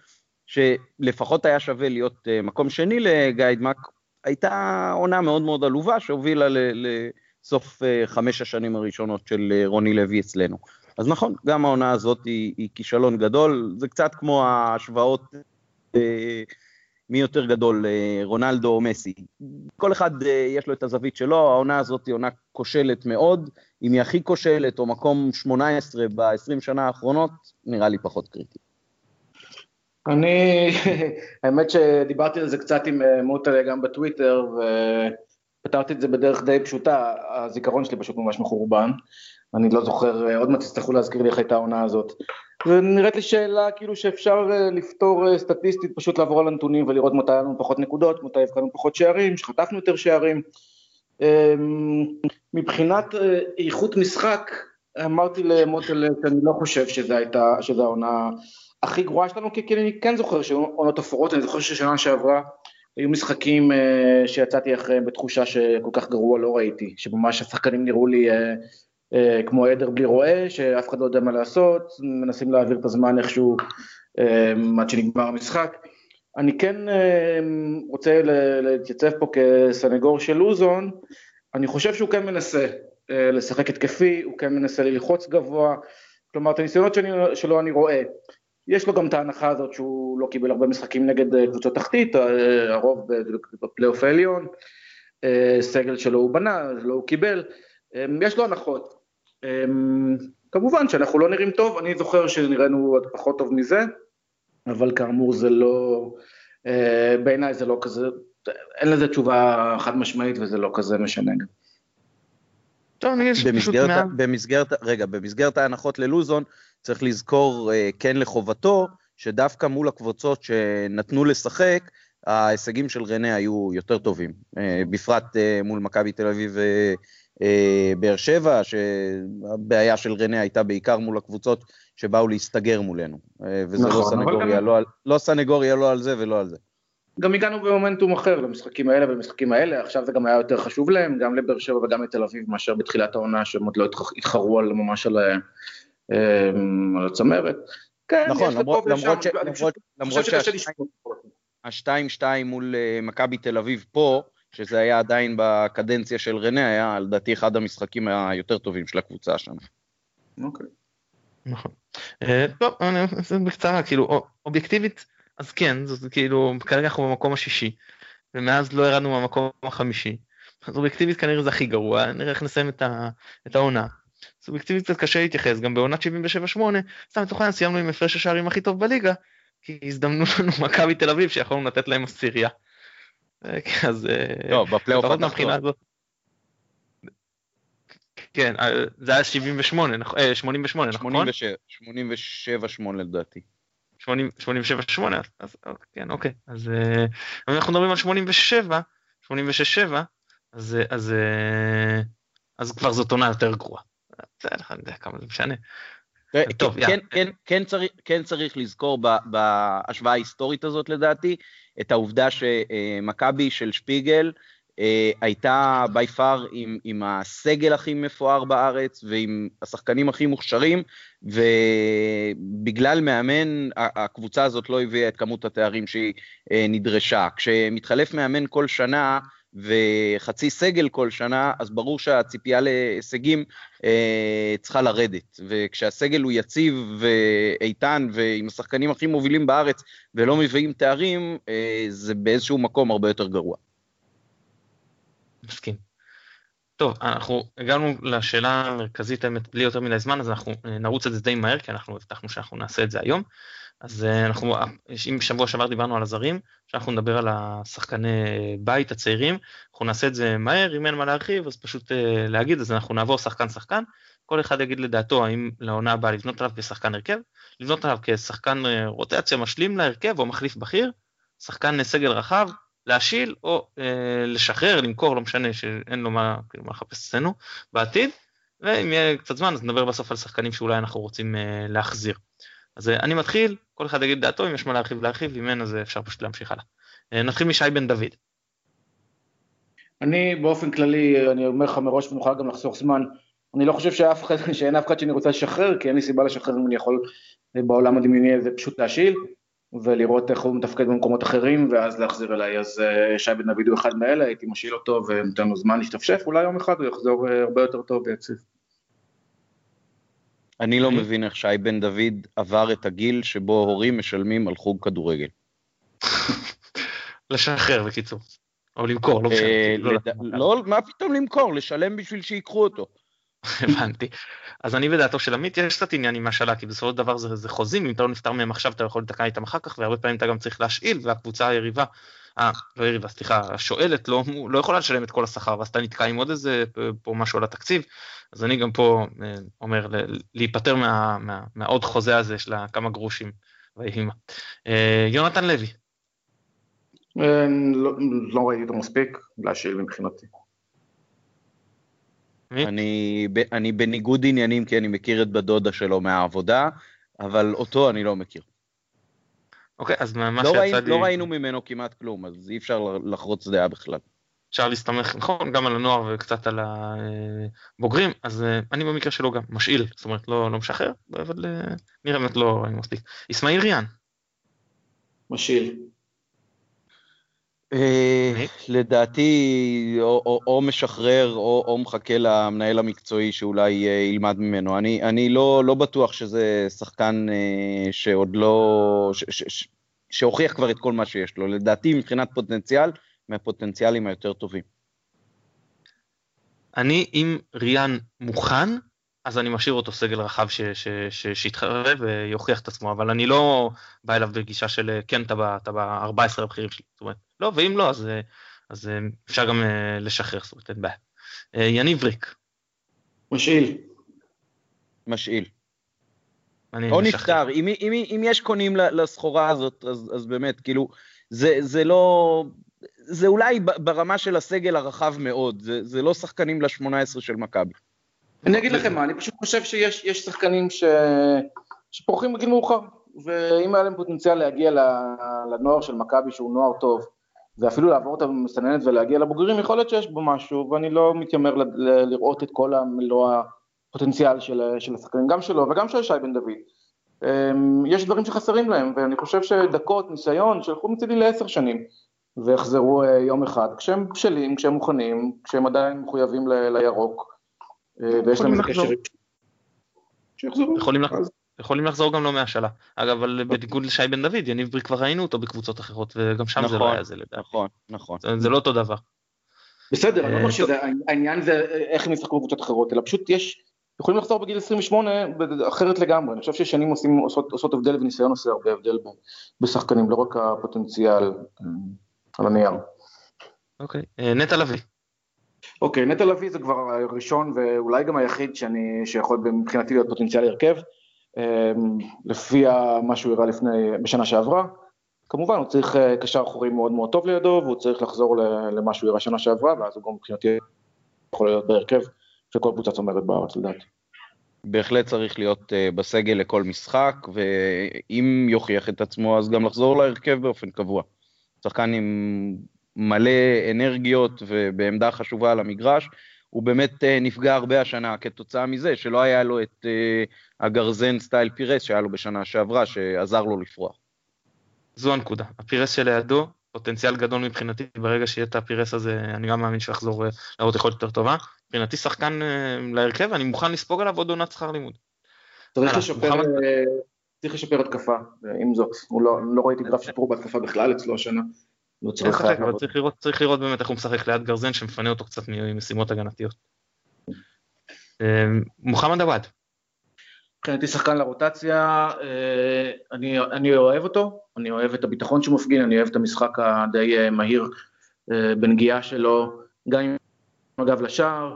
שלפחות היה שווה להיות אה, מקום שני לגיידמק, הייתה עונה מאוד מאוד עלובה שהובילה לסוף אה, חמש השנים הראשונות של רוני לוי אצלנו. אז נכון, גם העונה הזאת היא, היא כישלון גדול, זה קצת כמו ההשוואות מי יותר גדול, אה, רונלדו או מסי. כל אחד אה, יש לו את הזווית שלו, העונה הזאת היא עונה כושלת מאוד, אם היא הכי כושלת או מקום 18 ב-20 שנה האחרונות, נראה לי פחות קריטי. אני, (laughs) האמת שדיברתי על זה קצת עם אה, מוטה גם בטוויטר, ופתרתי את זה בדרך די פשוטה, הזיכרון שלי פשוט ממש מחורבן, אני לא זוכר, עוד מעט תצטרכו להזכיר לי איך הייתה העונה הזאת. ונראית לי שאלה כאילו שאפשר אה, לפתור אה, סטטיסטית, פשוט לעבור על הנתונים ולראות מתי היה לנו פחות נקודות, מתי הבקענו פחות שערים, שחטפנו יותר שערים. אמ, מבחינת אה, איכות משחק, אמרתי למוטל שאני לא חושב שזו הייתה, שזו העונה הכי גרועה שלנו, כי אני כן זוכר שהיו עונות אפורות, אני זוכר ששנה שעברה היו משחקים שיצאתי אחריהם בתחושה שכל כך גרוע לא ראיתי, שממש השחקנים נראו לי כמו עדר בלי רועה, שאף אחד לא יודע מה לעשות, מנסים להעביר את הזמן איכשהו אה, עד שנגמר המשחק. אני כן אה, רוצה להתייצב פה כסנגור של לוזון, אני חושב שהוא כן מנסה לשחק התקפי, הוא כן מנסה ללחוץ גבוה, כלומר את הניסיונות שאני, שלו אני רואה. יש לו גם את ההנחה הזאת שהוא לא קיבל הרבה משחקים נגד קבוצות תחתית, הרוב בפלייאוף העליון, סגל שלו הוא בנה, לא הוא קיבל, יש לו הנחות. אמ, כמובן שאנחנו לא נראים טוב, אני זוכר שנראינו עוד פחות טוב מזה, אבל כאמור זה לא, אה, בעיניי זה לא כזה, אין לזה תשובה חד משמעית וזה לא כזה משנה גם. טוב, אני במסגרת, מה... במסגרת, רגע, במסגרת ההנחות ללוזון, צריך לזכור אה, כן לחובתו, שדווקא מול הקבוצות שנתנו לשחק, ההישגים של רנה היו יותר טובים, אה, בפרט מול מכבי תל אביב באר שבע, שהבעיה של רנה הייתה בעיקר מול הקבוצות שבאו להסתגר מולנו. אה, וזה לא נכון, לא סנגוריה, גם... לא, לא סנגוריה לא על זה ולא על זה. גם הגענו במומנטום אחר למשחקים האלה ולמשחקים האלה, עכשיו זה גם היה יותר חשוב להם, גם לבאר שבע וגם לתל אביב, מאשר בתחילת העונה, שהם עוד לא התחרו על ממש על, אה, על הצמרת. כן, נכון, למרות, למרות, ש, למרות, למרות שהשתיים שתיים מול מכבי תל אביב פה, שזה היה עדיין בקדנציה של רנה, היה לדעתי אחד המשחקים היותר טובים של הקבוצה השנה. אוקיי. נכון. אה, טוב, בקצרה, כאילו, אובייקטיבית, אז כן, זה כאילו, כרגע אנחנו במקום השישי, ומאז לא ירדנו מהמקום החמישי. אז אובייקטיבית כנראה זה הכי גרוע, נראה איך נסיים את, העונה. סובייקטיבית קצת קשה להתייחס, גם בעונת 77-8, סתם לצורך העניין סיימנו עם הפרש השערים הכי טוב בליגה, כי הזדמנו לנו (laughs) מכבי תל אביב שיכולנו לתת להם עשירייה. אה, אז... לא, בפלייאוף התחתון. כן, אה, זה היה 78, 88, נכון? 87-8 לדעתי. 87-8, אז כן, אוקיי. אז אנחנו מדברים על 87, 86-7, אז, אז, אז כבר זאת עונה יותר גרועה. בסדר, אני יודע כמה זה משנה. טוב, כן, כן, כן, צריך, כן צריך לזכור בהשוואה ההיסטורית הזאת לדעתי, את העובדה שמכבי של שפיגל אה, הייתה בי פאר עם, עם הסגל הכי מפואר בארץ ועם השחקנים הכי מוכשרים, ובגלל מאמן הקבוצה הזאת לא הביאה את כמות התארים שהיא אה, נדרשה. כשמתחלף מאמן כל שנה, וחצי סגל כל שנה, אז ברור שהציפייה להישגים אה, צריכה לרדת. וכשהסגל הוא יציב ואיתן ועם השחקנים הכי מובילים בארץ ולא מביאים תארים, אה, זה באיזשהו מקום הרבה יותר גרוע. מסכים. טוב, אנחנו הגענו לשאלה המרכזית האמת בלי יותר מדי זמן, אז אנחנו אה, נרוץ את זה די מהר, כי אנחנו הבטחנו שאנחנו נעשה את זה היום. אז אה, אנחנו, אם שבוע שעבר דיברנו על הזרים, שאנחנו נדבר על השחקני בית הצעירים, אנחנו נעשה את זה מהר, אם אין מה להרחיב, אז פשוט אה, להגיד, אז אנחנו נעבור שחקן שחקן, כל אחד יגיד לדעתו האם לעונה הבאה לבנות עליו כשחקן הרכב, לבנות עליו כשחקן רוטציה משלים להרכב או מחליף בכיר, שחקן סגל רחב, להשיל או אה, לשחרר, למכור, לא משנה שאין לו מה, כאילו, מה לחפש אצלנו בעתיד, ואם יהיה קצת זמן אז נדבר בסוף על שחקנים שאולי אנחנו רוצים אה, להחזיר. אז אה, אני מתחיל, כל אחד יגיד דעתו, אם יש מה להרחיב להרחיב, אם אין אז אפשר פשוט להמשיך הלאה. אה, נתחיל משי בן דוד. אני באופן כללי, אני אומר לך מראש ונוכל גם לחסוך זמן, אני לא חושב שאף אחד, (laughs) שאין אף אחד שאני רוצה לשחרר, כי אין לי סיבה לשחרר אם אני יכול בעולם הדמיוני הזה פשוט להשיל. ולראות איך הוא מתפקד במקומות אחרים, ואז להחזיר אליי. אז שי בן דוד הוא אחד מאלה, הייתי משאיל אותו ונותן לו זמן להשתפשף, אולי יום אחד הוא יחזור הרבה יותר טוב ויציב. אני לא מבין איך שי בן דוד עבר את הגיל שבו הורים משלמים על חוג כדורגל. (laughs) לשחרר בקיצור. או למכור, לא משנה. אה, לא, לא, מה פתאום למכור? לשלם בשביל שיקחו אותו. (laughs) הבנתי. אז אני בדעתו של עמית, יש קצת עניין עם השאלה, כי בסופו של דבר זה, זה חוזים, אם אתה לא נפטר מהם עכשיו אתה יכול לתקן איתם אחר כך, והרבה פעמים אתה גם צריך להשאיל, והקבוצה היריבה, אה, לא יריבה, סליחה, השואלת לא, לא יכולה לשלם את כל השכר, ואז אתה נתקע עם עוד איזה, פה משהו על התקציב, אז אני גם פה אה, אומר להיפטר מה, מה, מהעוד חוזה הזה של כמה גרושים, ויהי מה. אה, יונתן לוי. אה, לא, לא ראיתי אותו מספיק, להשאיל מבחינתי. אני, אני בניגוד עניינים כי אני מכיר את בדודה שלו מהעבודה, אבל אותו אני לא מכיר. אוקיי, אז מה לא שיצא לי... לא ראינו ממנו כמעט כלום, אז אי אפשר לחרוץ דעה בכלל. אפשר להסתמך, נכון, גם על הנוער וקצת על הבוגרים, אז אה, אני במקרה שלו גם משאיל, זאת אומרת לא, לא משחרר, אבל אה, נראה באמת לא מספיק. אסמאעיל ריאן. משאיל. אה, לדעתי או, משחרר או, מחכה למנהל המקצועי שאולי אה, ילמד ממנו. אני, אני לא, לא בטוח שזה שחקן אה, שעוד לא, ש, ש, ש, שהוכיח כבר את כל מה שיש לו. לדעתי מבחינת פוטנציאל, מהפוטנציאלים היותר טובים. אני, אם ריאן מוכן, אז אני משאיר אותו סגל רחב שיתחרה ויוכיח את עצמו, אבל אני לא בא אליו בגישה של כן, אתה ב-14 הבכירים שלי, זאת אומרת, לא, ואם לא, אז, אז אפשר גם אה, לשחרר, זאת אומרת, אין בעיה. אה, יניב ריק. משאיל. משאיל. או נפטר, אם, אם, אם יש קונים לסחורה הזאת, אז, אז באמת, כאילו, זה, זה לא, זה אולי ברמה של הסגל הרחב מאוד, זה, זה לא שחקנים ל-18 של מכבי. אני אגיד לכם מה, אני פשוט חושב שיש שחקנים ש... שפורחים בגיל מאוחר, ואם היה להם פוטנציאל להגיע לנוער של מכבי שהוא נוער טוב, ואפילו לעבור אותה במסננת ולהגיע לבוגרים, יכול להיות שיש בו משהו, ואני לא מתיימר לראות את כל המלוא הפוטנציאל של, של השחקנים, גם שלו וגם של שי בן דוד. אמ, יש דברים שחסרים להם, ואני חושב שדקות, ניסיון, שלחו מצידי לעשר שנים, ויחזרו אה, יום אחד, כשהם בשלים, כשהם מוכנים, כשהם עדיין מחויבים ל- לירוק. אה, ויש להם איזה קשר... שיחזרו. יכולים לחזור. יכולים לחזור גם לא מהשאלה. אגב, אבל בניגוד לשי בן דוד, יניב ברי כבר ראינו אותו בקבוצות אחרות, וגם שם זה לא נכון, היה זה לדעתי. נכון, נכון. זה- לא אותו דבר. בסדר, אני לא אומר אה, שזה, העניין זה איך הם ישחקו בקבוצות אחרות, אלא פשוט יש, יכולים לחזור בגיל 28 אחרת לגמרי, אני חושב ששנים עושים, עושות, עושות הבדל וניסיון עושה הרבה הבדל ב- בשחקנים, לא רק הפוטנציאל אה, על הנייר. אוקיי. אה, נטע לביא. אוקיי, נטע לביא זה כבר הראשון ואולי גם היחיד שאני, שיכול מבחינתי להיות פוטנציאל הרכב, אה, לפי מה שהוא הראה לפני, בשנה שעברה. כמובן, הוא צריך אה, קשר אחורי מאוד מאוד טוב לידו, והוא צריך לחזור למה שהוא הראה שנה שעברה, ואז הוא גם מבחינתי יכול להיות בהרכב שכל קבוצה צומרת בארץ לדעתי. בהחלט צריך להיות uh, בסגל לכל משחק, ואם יוכיח את עצמו, אז גם לחזור להרכב באופן קבוע. שחקן עם מלא אנרגיות ובעמדה חשובה על המגרש, הוא באמת uh, נפגע הרבה השנה כתוצאה מזה שלא היה לו את uh, הגרזן סטייל פירס שהיה לו בשנה שעברה, שעזר לו לפרוח. זו הנקודה. הפירס שלידו, פוטנציאל גדול מבחינתי, ברגע שיהיה את הפירס הזה, אני גם מאמין שהוא יחזור אה, להראות יכולת יותר טובה. מבחינתי שחקן אה, להרכב, אני מוכן לספוג עליו עוד עונת שכר לימוד. צריך לשפר, מוחמד. אה, צריך לשפר התקפה, אה, עם זאת, הוא לא, לא ראיתי גרף שיפור בהתקפה בכלל אצלו השנה. אין צריך אבל. צריך לראות, צריך לראות באמת איך הוא משחק ליד גרזן שמפנה אותו קצת ממשימות הגנתיות. אה, מוחמד עוואד, מבחינתי שחקן לרוטציה, אה, אני, אני אוהב אותו, אני אוהב את הביטחון שהוא מפגין, אני אוהב את המשחק הדי אה, מהיר בנגיעה שלו, גם עם הגב לשער,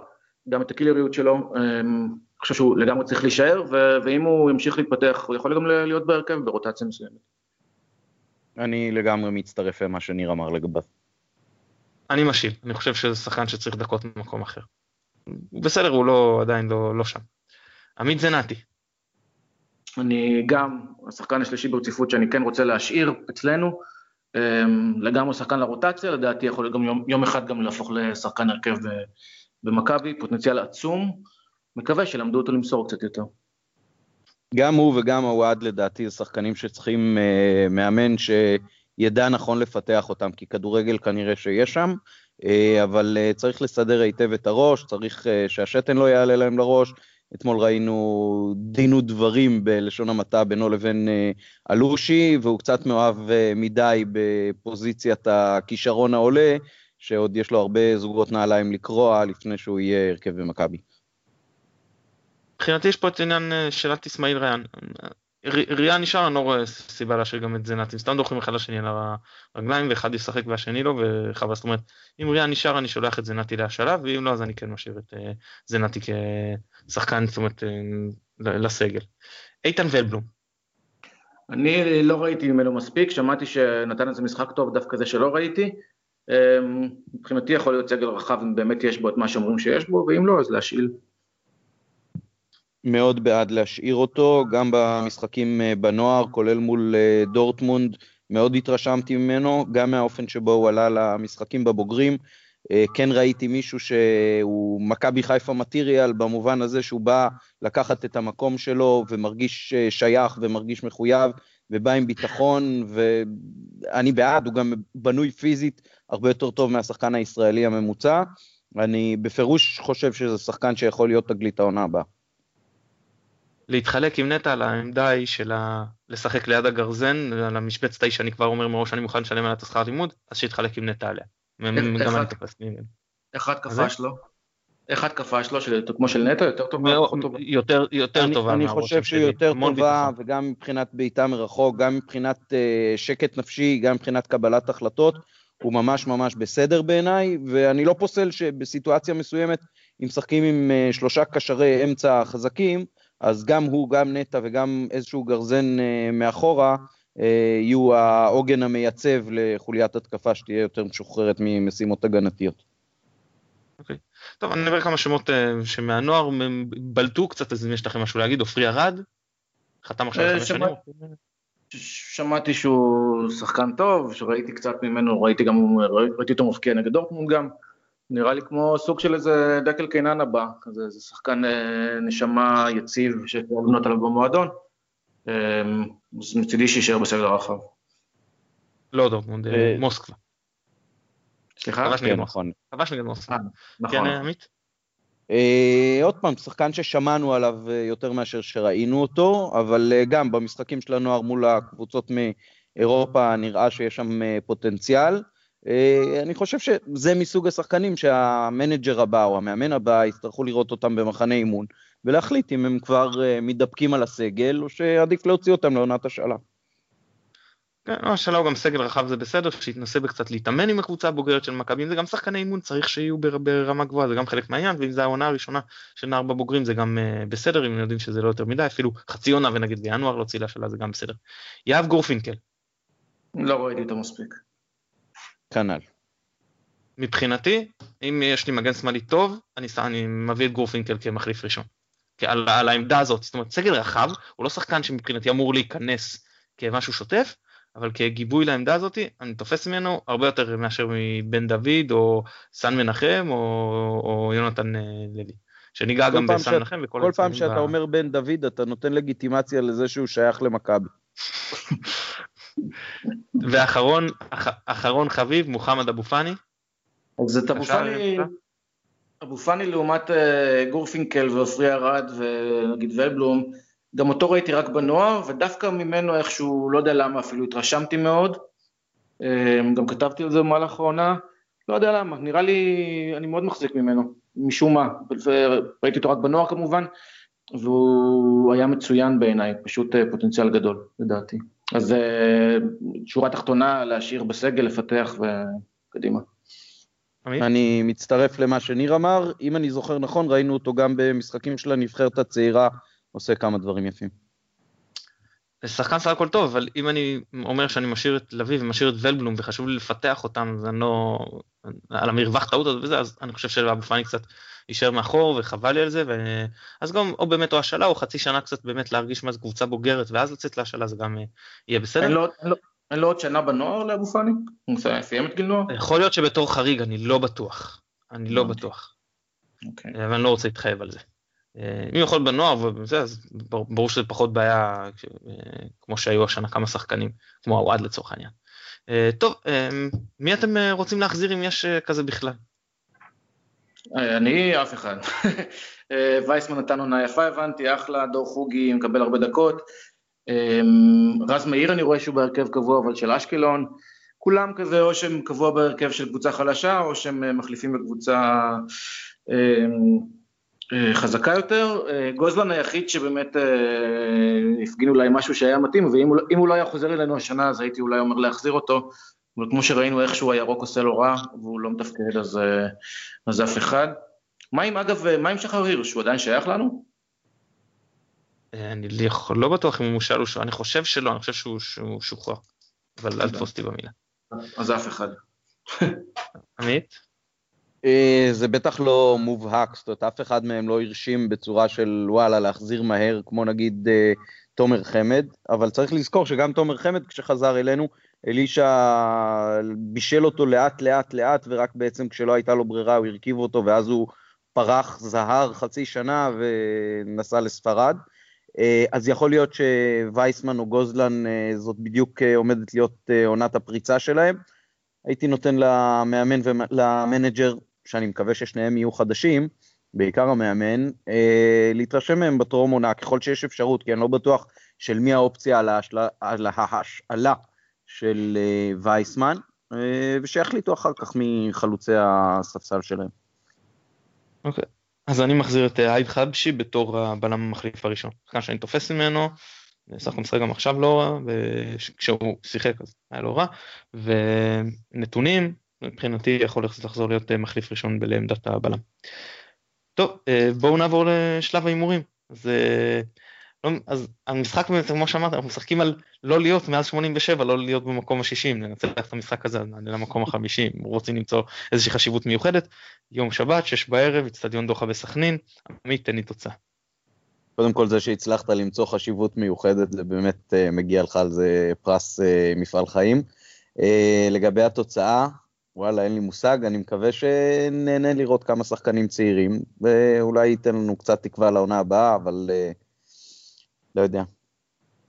גם את הקילריות שלו, אני חושב שהוא לגמרי צריך להישאר, ו- ואם הוא ימשיך להתפתח, הוא יכול גם להיות בהרכב ברוטציה מסוימת. אני לגמרי מצטרף למה שניר אמר לגביו. אני משיב, אני חושב שזה שחקן שצריך דקות במקום אחר. בסדר, הוא לא, עדיין לא, לא שם. עמית זנתי, אני גם השחקן השלישי ברציפות שאני כן רוצה להשאיר אצלנו, אמ, לגמרי שחקן לרוטציה, לדעתי יכול גם יום, יום אחד גם להפוך לשחקן הרכב ב- במכבי, פוטנציאל עצום, מקווה שלמדו אותו למסור קצת יותר. גם הוא וגם הוואד לדעתי זה שחקנים שצריכים uh, מאמן שידע נכון לפתח אותם, כי כדורגל כנראה שיש שם, uh, אבל uh, צריך לסדר היטב את הראש, צריך uh, שהשתן לא יעלה להם לראש. אתמול ראינו דין ודברים בלשון המעטה בינו לבין uh, אלושי, והוא קצת מאוהב uh, מדי בפוזיציית הכישרון העולה, שעוד יש לו הרבה זוגות נעליים לקרוע לפני שהוא יהיה הרכב במכבי. מבחינתי יש פה את עניין אה, שאלת אסמאעיל ריאן. ריאן נשאר, אני לא רואה סיבה להשאיר גם את זנתי, סתם דורכים אחד לשני על הרגליים ואחד ישחק והשני לא, וחבל, זאת אומרת, אם ריאן נשאר אני שולח את זנתי להשאלה, ואם לא אז אני כן משאיר את אה, זנתי כשחקן, זאת אומרת, אה, לסגל. איתן ולבלום, אני לא ראיתי ממנו מספיק, שמעתי שנתן איזה משחק טוב, דווקא זה שלא ראיתי. מבחינתי יכול להיות סגל רחב אם באמת יש בו את מה שאומרים שיש בו, ואם לא אז להשאיל. מאוד בעד להשאיר אותו, גם במשחקים אה, בנוער, כולל מול אה, דורטמונד, מאוד התרשמתי ממנו, גם מהאופן שבו הוא עלה למשחקים בבוגרים. אה, כן ראיתי מישהו שהוא מכבי חיפה מטריאל, במובן הזה שהוא בא לקחת את המקום שלו ומרגיש שייך ומרגיש מחויב, ובא עם ביטחון, ואני בעד, הוא גם בנוי פיזית הרבה יותר טוב מהשחקן הישראלי הממוצע. אני בפירוש חושב שזה שחקן שיכול להיות תגלית העונה הבאה. להתחלק עם נטע על העמדה היא של ה... לשחק ליד הגרזן, על המשבצת ההיא שאני כבר אומר מראש שאני מוכן לשלם עליה את השכר לימוד, אז שיתחלק עם נטע עליה. גם איך אני תופס ממנו. אחד זה? כבש לו. אחד כבש לו, של- כמו של נטע, יותר טובה, מאוד- פחות טובה. יותר יותר אני, טובה אני חושב שהיא. יותר טובה. וגם מבחינת בעיטה מרחוק, גם מבחינת uh, שקט נפשי, גם מבחינת קבלת החלטות, הוא ממש ממש בסדר בעיניי, ואני לא פוסל שבסיטואציה מסוימת, אם משחקים עם uh, שלושה קשרי אמצע חזקים, אז גם הוא, גם נטע וגם איזשהו גרזן uh, מאחורה, uh, יהיו העוגן המייצב לחוליית התקפה שתהיה יותר משוחררת ממשימות הגנתיות. טוב, אני אדבר כמה שמות אה, שמהנוער בלטו קצת, אז אם יש לכם משהו להגיד, עופרי ארד, חתם עכשיו אה, חמש שנים. שמעתי שהוא שחקן טוב, שראיתי קצת ממנו, ראיתי גם, ראיתי אותו מפקיע נגד דורטמונד גם, נראה לי כמו סוג של איזה דקל קינן הבא, כזה איזה שחקן אה, נשמה יציב שאפשר לבנות עליו במועדון, אה, אז מצידי שיישאר בסגל הרחב. לא דורטמונד, אה, אה, מוסקבה. סליחה? כבש כן, נגד מוסקבה. נכון. כבש נגד מוסקבה. אה, כן, נכון. אה, עמית? עוד פעם, שחקן ששמענו עליו יותר מאשר שראינו אותו, אבל גם במשחקים של הנוער מול הקבוצות מאירופה נראה שיש שם פוטנציאל. אה, אני חושב שזה מסוג השחקנים שהמנג'ר הבא או המאמן הבא יצטרכו לראות אותם במחנה אימון, ולהחליט אם הם כבר אה, מתדפקים על הסגל, או שעדיף להוציא אותם לעונת השאלה. כן, השאלה הוא גם סגל רחב זה בסדר, שיתנסה בקצת להתאמן עם הקבוצה הבוגרת של מכבי, אם זה גם שחקני אימון צריך שיהיו בר, ברמה גבוהה, זה גם חלק מהעניין, ואם זה העונה הראשונה של נער בבוגרים זה גם uh, בסדר, אם יודעים שזה לא יותר מדי, אפילו חצי עונה ונגיד בינואר להוציא להשאלה זה גם בסדר. יהב גורפינקל. לא ראיתי אותו מספיק. כנ"ל. מבחינתי, אם יש לי מגן שמאלי טוב, אני, אני מביא את גורפינקל כמחליף ראשון. על, על העמדה הזאת, זאת אומרת סגל רחב, הוא לא שחקן שמבחינתי אמור להיכנס כמשהו שוטף, אבל כגיבוי לעמדה הזאת, אני תופס ממנו הרבה יותר מאשר מבן דוד, או סן מנחם, או, או יונתן אה, לוי. שניגע גם בסן מנחם וכל כל פעם שאתה ב... אומר בן דוד, אתה נותן לגיטימציה לזה שהוא שייך למכבי. (laughs) ואחרון, אח, אחרון חביב, מוחמד אבו פאני. אז את אבו פאני, אבו פאני לעומת אה, גורפינקל ועופרי ארד ונגיד ולבלום, גם אותו ראיתי רק בנוער, ודווקא ממנו איכשהו, לא יודע למה, אפילו התרשמתי מאוד. אמ, גם כתבתי על זה במהלך העונה, לא יודע למה, נראה לי, אני מאוד מחזיק ממנו, משום מה. ראיתי אותו רק בנוער כמובן, והוא היה מצוין בעיניי, פשוט אה, פוטנציאל גדול, לדעתי. אז אה, שורה תחתונה, להשאיר בסגל, לפתח וקדימה. אני מצטרף למה שניר אמר, אם אני זוכר נכון, ראינו אותו גם במשחקים של הנבחרת הצעירה עושה כמה דברים יפים. זה שחקן סך הכל טוב, אבל אם אני אומר שאני משאיר את לביא ומשאיר את ולבלום וחשוב לי לפתח אותם, אז אני לא... על המרווח טעות הזאת וזה, אז אני חושב שאבו פאני קצת יישאר מאחור וחבל לי על זה, ו... אז גם או באמת או השאלה או חצי שנה קצת באמת להרגיש מה זה קבוצה בוגרת ואז לצאת להשאלה זה גם אה, יהיה בסדר. אין לו, אין לו, אין לו עוד שנה בנוער לאבו פאני? הוא סיים את גיל נוער? יכול להיות שבתור חריג, אני לא בטוח. אני לא בטוח. אוקיי. אבל אני לא רוצה להתחייב על זה. אה, אם יכול בנוער וזה, אז ברור שזה פחות בעיה אה, כמו שהיו השנה כמה שחקנים, כמו הוואד לצורך העניין. טוב, מי אתם רוצים להחזיר אם יש כזה בכלל? אני אף אחד. וייסמן נתן עונה יפה הבנתי, אחלה, דור חוגי מקבל הרבה דקות. רז מאיר אני רואה שהוא בהרכב קבוע אבל של אשקלון. כולם כזה או שהם קבוע בהרכב של קבוצה חלשה או שהם מחליפים בקבוצה אה, חזקה יותר. אה, גוזלן היחיד שבאמת אה, הפגין אולי משהו שהיה מתאים, ואם הוא לא היה חוזר אלינו השנה אז הייתי אולי אומר להחזיר אותו, אבל כמו שראינו איכשהו הירוק עושה לו רע והוא לא מתפקד אז, אז אף אחד. מה עם אגב, מה עם שחר הירש, הוא עדיין שייך לנו? אני לא בטוח אם הוא מושל או שהוא, אני חושב שלא, אני חושב שהוא שוחרר, אבל אל תפוס אותי במילה. אז אף אחד. (laughs) עמית? אה, זה בטח לא מובהק, זאת אומרת, אף אחד מהם לא הרשים בצורה של וואלה להחזיר מהר, כמו נגיד אה, תומר חמד, אבל צריך לזכור שגם תומר חמד כשחזר אלינו, אלישע בישל אותו לאט לאט לאט, ורק בעצם כשלא הייתה לו ברירה הוא הרכיב אותו, ואז הוא פרח זהר חצי שנה ונסע לספרד. אה, אז יכול להיות שווייסמן או גוזלן זאת בדיוק עומדת להיות עונת הפריצה שלהם. הייתי נותן למאמן ולמנג'ר שאני מקווה ששניהם יהיו חדשים, בעיקר המאמן, אה, להתרשם מהם בטרום עונה ככל שיש אפשרות, כי אני לא בטוח של מי האופציה על ההשאלה של אה, וייסמן, אה, ושיחליטו אחר כך מחלוצי הספסל שלהם. אוקיי, okay. אז אני מחזיר את אה, עייד חבשי בתור הבלם המחליף הראשון. כאן שאני תופס ממנו, סך הכל משחק גם עכשיו לא רע, וכשהוא שיחק אז היה לא רע, ונתונים, מבחינתי יכול לחזור להיות אה, מחליף ראשון לעמדת הבלם. טוב, אה, בואו נעבור לשלב ההימורים. אז, אה, אז המשחק באמת, כמו שאמרת, אנחנו משחקים על לא להיות מאז 87, לא להיות במקום ה-60, ננצח את המשחק הזה, למקום ה-50, רוצים למצוא איזושהי חשיבות מיוחדת. יום שבת, שש בערב, אצטדיון דוחה בסכנין, עמית, תן לי תוצאה. קודם כל זה שהצלחת למצוא חשיבות מיוחדת, זה באמת מגיע לך על זה פרס מפעל חיים. לגבי התוצאה, וואלה, אין לי מושג, אני מקווה שנהנה לראות כמה שחקנים צעירים, ואולי ייתן לנו קצת תקווה לעונה הבאה, אבל uh, לא יודע.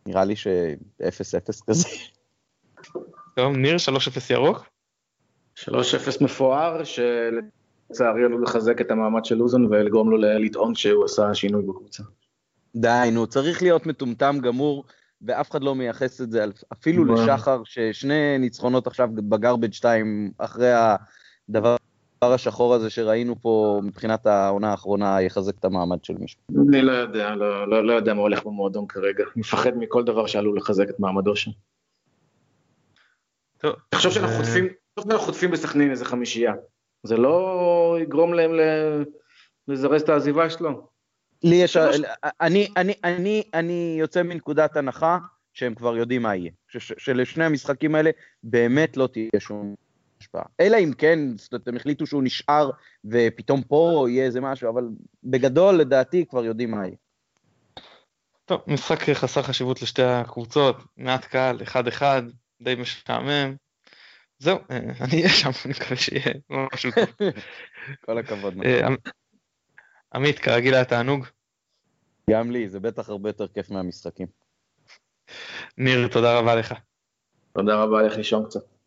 נראה לי ש-0-0 כזה. טוב, ניר, 3-0 ירוק? 3-0 מפואר, לצערי עלול לחזק את המעמד של לוזון ולגרום לו לטעון שהוא עשה שינוי בקבוצה. די, נו, צריך להיות מטומטם גמור, ואף אחד לא מייחס את זה אפילו לשחר, ששני ניצחונות עכשיו בגרבג' 2 אחרי הדבר השחור הזה שראינו פה מבחינת העונה האחרונה יחזק את המעמד של מישהו. אני לא יודע, לא, לא, לא יודע מה הולך במועדון כרגע, מפחד מכל דבר שעלול לחזק את מעמדו שם. טוב. חושב שאנחנו חוטפים, אנחנו חוטפים בסכנין איזה חמישייה. זה לא יגרום להם לזרז את העזיבה שלו. לי יש, אני, אני, אני, אני יוצא מנקודת הנחה שהם כבר יודעים מה יהיה. שלשני המשחקים האלה באמת לא תהיה שום השפעה. אלא אם כן, זאת אומרת, הם החליטו שהוא נשאר ופתאום פה יהיה איזה משהו, אבל בגדול לדעתי כבר יודעים מה יהיה. טוב, משחק חסר חשיבות לשתי הקבוצות, מעט קהל, אחד-אחד, די משעמם. זהו, אה, אני אהיה שם, אני מקווה שיהיה משהו טוב. (laughs) כל הכבוד. אה, עמית, כרגיל היה תענוג. גם לי, זה בטח הרבה יותר כיף מהמשחקים. ניר, תודה רבה לך. תודה רבה, לך לישון קצת.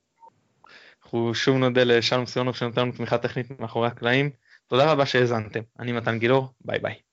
אנחנו שוב נודה לשלום סיונוב שנותן לנו תמיכה טכנית מאחורי הקלעים. תודה רבה שהאזנתם. אני מתן גילאור, ביי ביי.